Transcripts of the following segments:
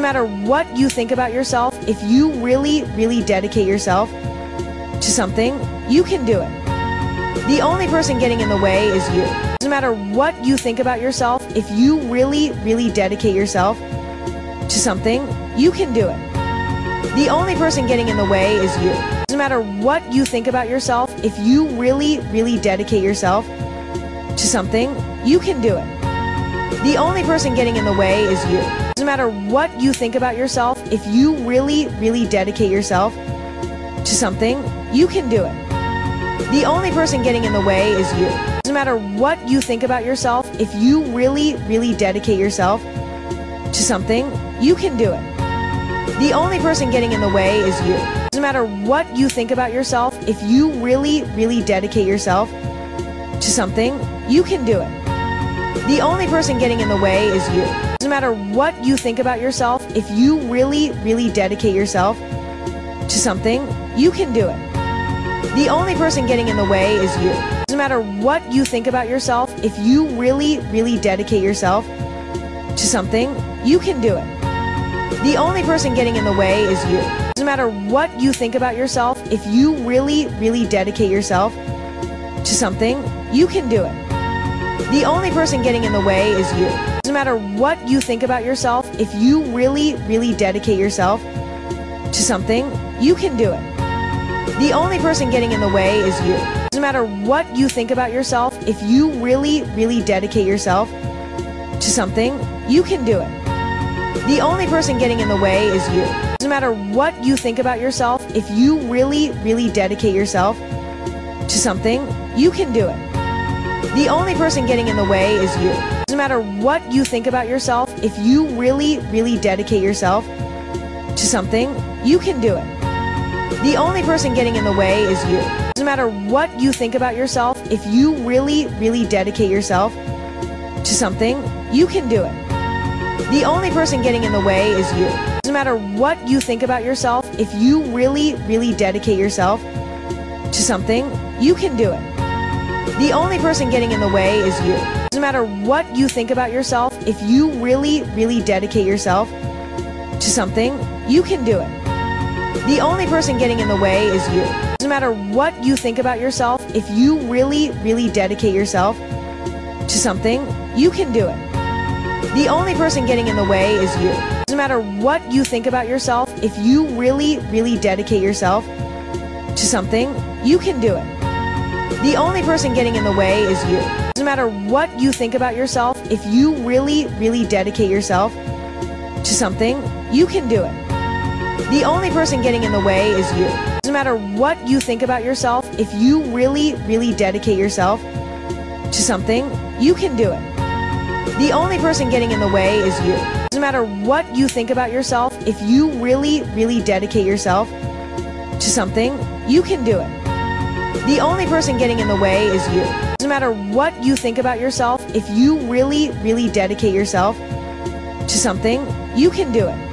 Doesn't matter what you think about yourself, if you really, really dedicate yourself to something, you can do it. The only person getting in the way is you. Doesn't matter what you think about yourself, if you really, really dedicate yourself to something, you can do it. The only person getting in the way is you. Doesn't matter what you think about yourself, if you really, really dedicate yourself to something, you can do it. The only person getting in the way is you. Doesn't matter what you think about yourself, if you really, really dedicate yourself to something, you can do it. The only person getting in the way is you. Doesn't matter what you think about yourself, if you really, really dedicate yourself to something, you can do it. The only person getting in the way is you. Doesn't matter what you think about yourself, if you really, really dedicate yourself to something, you can do it. The only person getting in the way is you. Doesn't matter what you think about yourself, if you really, really dedicate yourself to something, you can do it. The only person getting in the way is you. Doesn't matter what you think about yourself, if you really, really dedicate yourself to something, you can do it. The only person getting in the way is you. Doesn't matter what you think about yourself, if you really, really dedicate yourself to something, you can do it. The only person getting in the way is you. Doesn't matter what you think about yourself, if you really, really dedicate yourself to something, you can do it. The only person getting in the way is you. Doesn't matter what you think about yourself, if you really, really dedicate yourself to something, you can do it. The only person getting in the way is you. Doesn't matter what you think about yourself, if you really, really dedicate yourself to something, you can do it. The only person getting in the way is you. Doesn't matter what you think about yourself, if you really, really dedicate yourself to something, you can do it. The only person getting in the way is you. Doesn't matter what you think about yourself, if you really, really dedicate yourself to something, you can do it. The only person getting in the way is you. Doesn't matter what you think about yourself, if you really, really dedicate yourself to something, you can do it. The only person getting in the way is you. Doesn't matter what you think about yourself, if you really, really dedicate yourself to something, you can do it. The only person getting in the way is you. Doesn't matter what you think about yourself, if you really, really dedicate yourself to something, you can do it. The only person getting in the way is you. Doesn't matter what you think about yourself, if you really, really dedicate yourself to something, you can do it. The only person getting in the way is you. Doesn't matter what you think about yourself, if you really, really dedicate yourself to something, you can do it. The only person getting in the way is you. Doesn't matter what you think about yourself, if you really, really dedicate yourself to something, you can do it. The only person getting in the way is you. Doesn't matter what you think about yourself, if you really, really dedicate yourself to something, you can do it. The only person getting in the way is you. Doesn't matter what you think about yourself, if you really, really dedicate yourself to something, you can do it.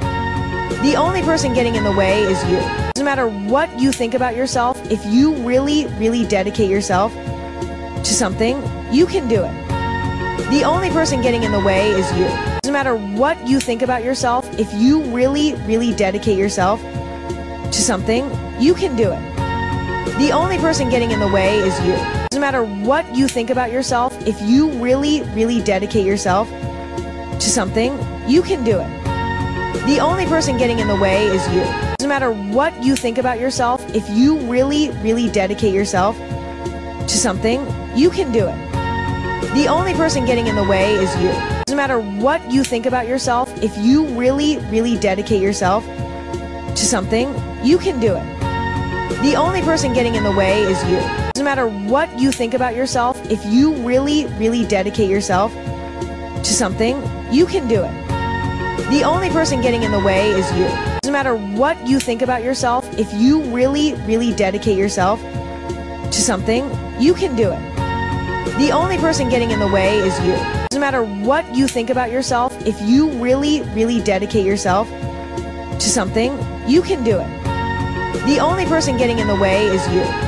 The only person getting in the way is you. Doesn't matter what you think about yourself, if you really, really dedicate yourself to something, you can do it. The only person getting in the way is you. Doesn't matter what you think about yourself, if you really, really dedicate yourself to something, you can do it. The only person getting in the way is you. Doesn't matter what you think about yourself, if you really, really dedicate yourself to something, you can do it. The only person getting in the way is you. Doesn't matter what you think about yourself, if you really, really dedicate yourself to something, you can do it. The only person getting in the way is you. Doesn't matter what you think about yourself, if you really, really dedicate yourself to something, you can do it. The only person getting in the way is you. Doesn't matter what you think about yourself, if you really, really dedicate yourself to something, you can do it. The only person getting in the way is you. Doesn't matter what you think about yourself, if you really, really dedicate yourself to something, you can do it. The only person getting in the way is you. Doesn't matter what you think about yourself, if you really, really dedicate yourself to something, you can do it. The only person getting in the way is you.